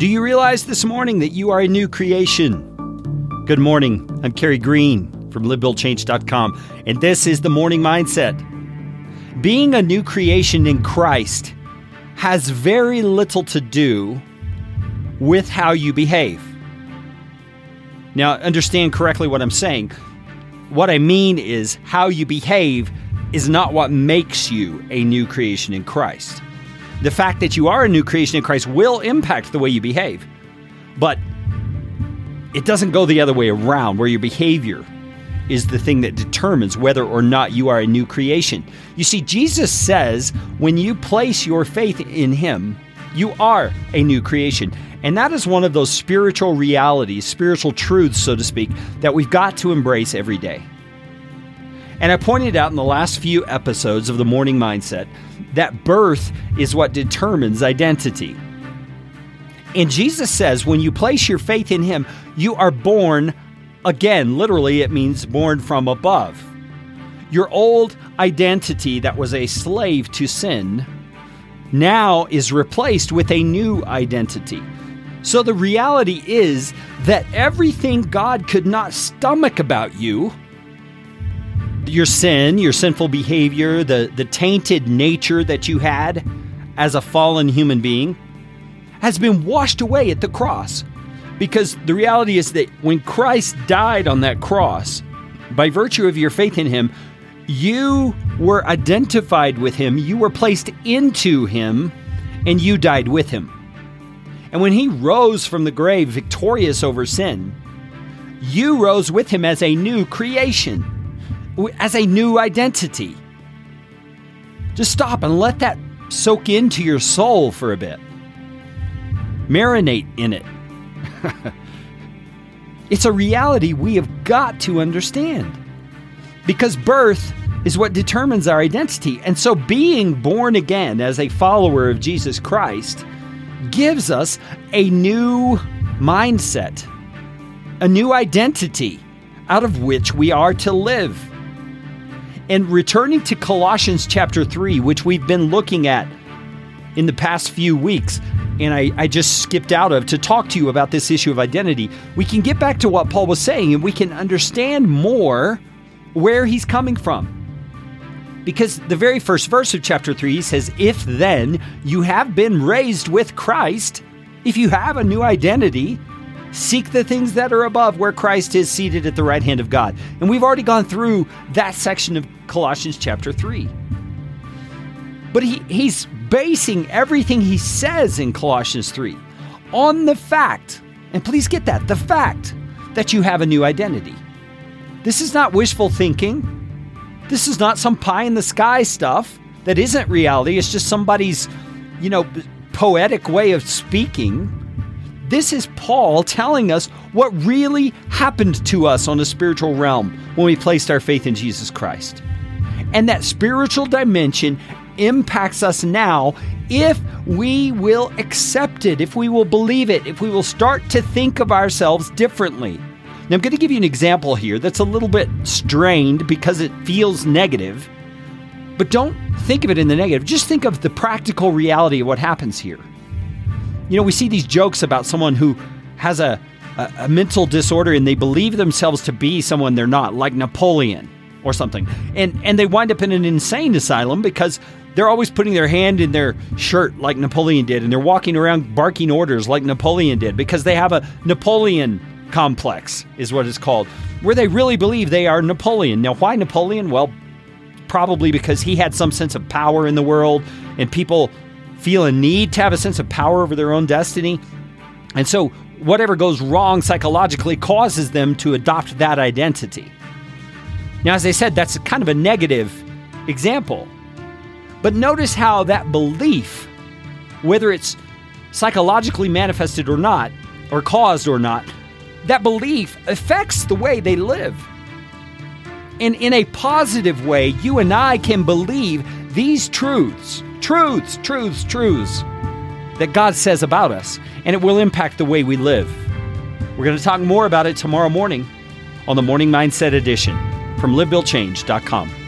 Do you realize this morning that you are a new creation? Good morning. I'm Carey Green from LiveBuildChange.com, and this is the Morning Mindset. Being a new creation in Christ has very little to do with how you behave. Now, understand correctly what I'm saying. What I mean is, how you behave is not what makes you a new creation in Christ. The fact that you are a new creation in Christ will impact the way you behave, but it doesn't go the other way around, where your behavior is the thing that determines whether or not you are a new creation. You see, Jesus says when you place your faith in Him, you are a new creation. And that is one of those spiritual realities, spiritual truths, so to speak, that we've got to embrace every day. And I pointed out in the last few episodes of the Morning Mindset that birth is what determines identity. And Jesus says when you place your faith in Him, you are born again. Literally, it means born from above. Your old identity that was a slave to sin now is replaced with a new identity. So the reality is that everything God could not stomach about you your sin, your sinful behavior, the, the tainted nature that you had as a fallen human being has been washed away at the cross. Because the reality is that when Christ died on that cross, by virtue of your faith in him, you were identified with him, you were placed into him, and you died with him. And when he rose from the grave victorious over sin, you rose with him as a new creation as a new identity. Just stop and let that soak into your soul for a bit. Marinate in it. it's a reality we have got to understand. Because birth is what determines our identity. And so being born again as a follower of Jesus Christ gives us a new mindset, a new identity out of which we are to live. And returning to Colossians chapter 3, which we've been looking at in the past few weeks, and I, I, just skipped out of to talk to you about this issue of identity, we can get back to what Paul was saying and we can understand more where he's coming from. Because the very first verse of chapter 3 says, If then you have been raised with Christ, if you have a new identity, Seek the things that are above where Christ is seated at the right hand of God. And we've already gone through that section of Colossians chapter 3. But he, he's basing everything he says in Colossians 3 on the fact, and please get that, the fact that you have a new identity. This is not wishful thinking. This is not some pie in the sky stuff that isn't reality. It's just somebody's, you know, poetic way of speaking this is Paul telling us what really happened to us on a spiritual realm when we placed our faith in Jesus Christ. And that spiritual dimension impacts us now if we will accept it, if we will believe it, if we will start to think of ourselves differently. Now, I'm going to give you an example here that's a little bit strained because it feels negative, but don't think of it in the negative. Just think of the practical reality of what happens here. You know, we see these jokes about someone who has a, a, a mental disorder and they believe themselves to be someone they're not, like Napoleon or something. And and they wind up in an insane asylum because they're always putting their hand in their shirt like Napoleon did and they're walking around barking orders like Napoleon did because they have a Napoleon complex is what it's called where they really believe they are Napoleon. Now why Napoleon? Well, probably because he had some sense of power in the world and people feel a need to have a sense of power over their own destiny. And so, whatever goes wrong psychologically causes them to adopt that identity. Now, as I said, that's kind of a negative example. But notice how that belief, whether it's psychologically manifested or not, or caused or not, that belief affects the way they live. And in a positive way, you and I can believe these truths truths, truths, truths that God says about us, and it will impact the way we live. We're going to talk more about it tomorrow morning on the Morning Mindset Edition from LiveBuildChange.com.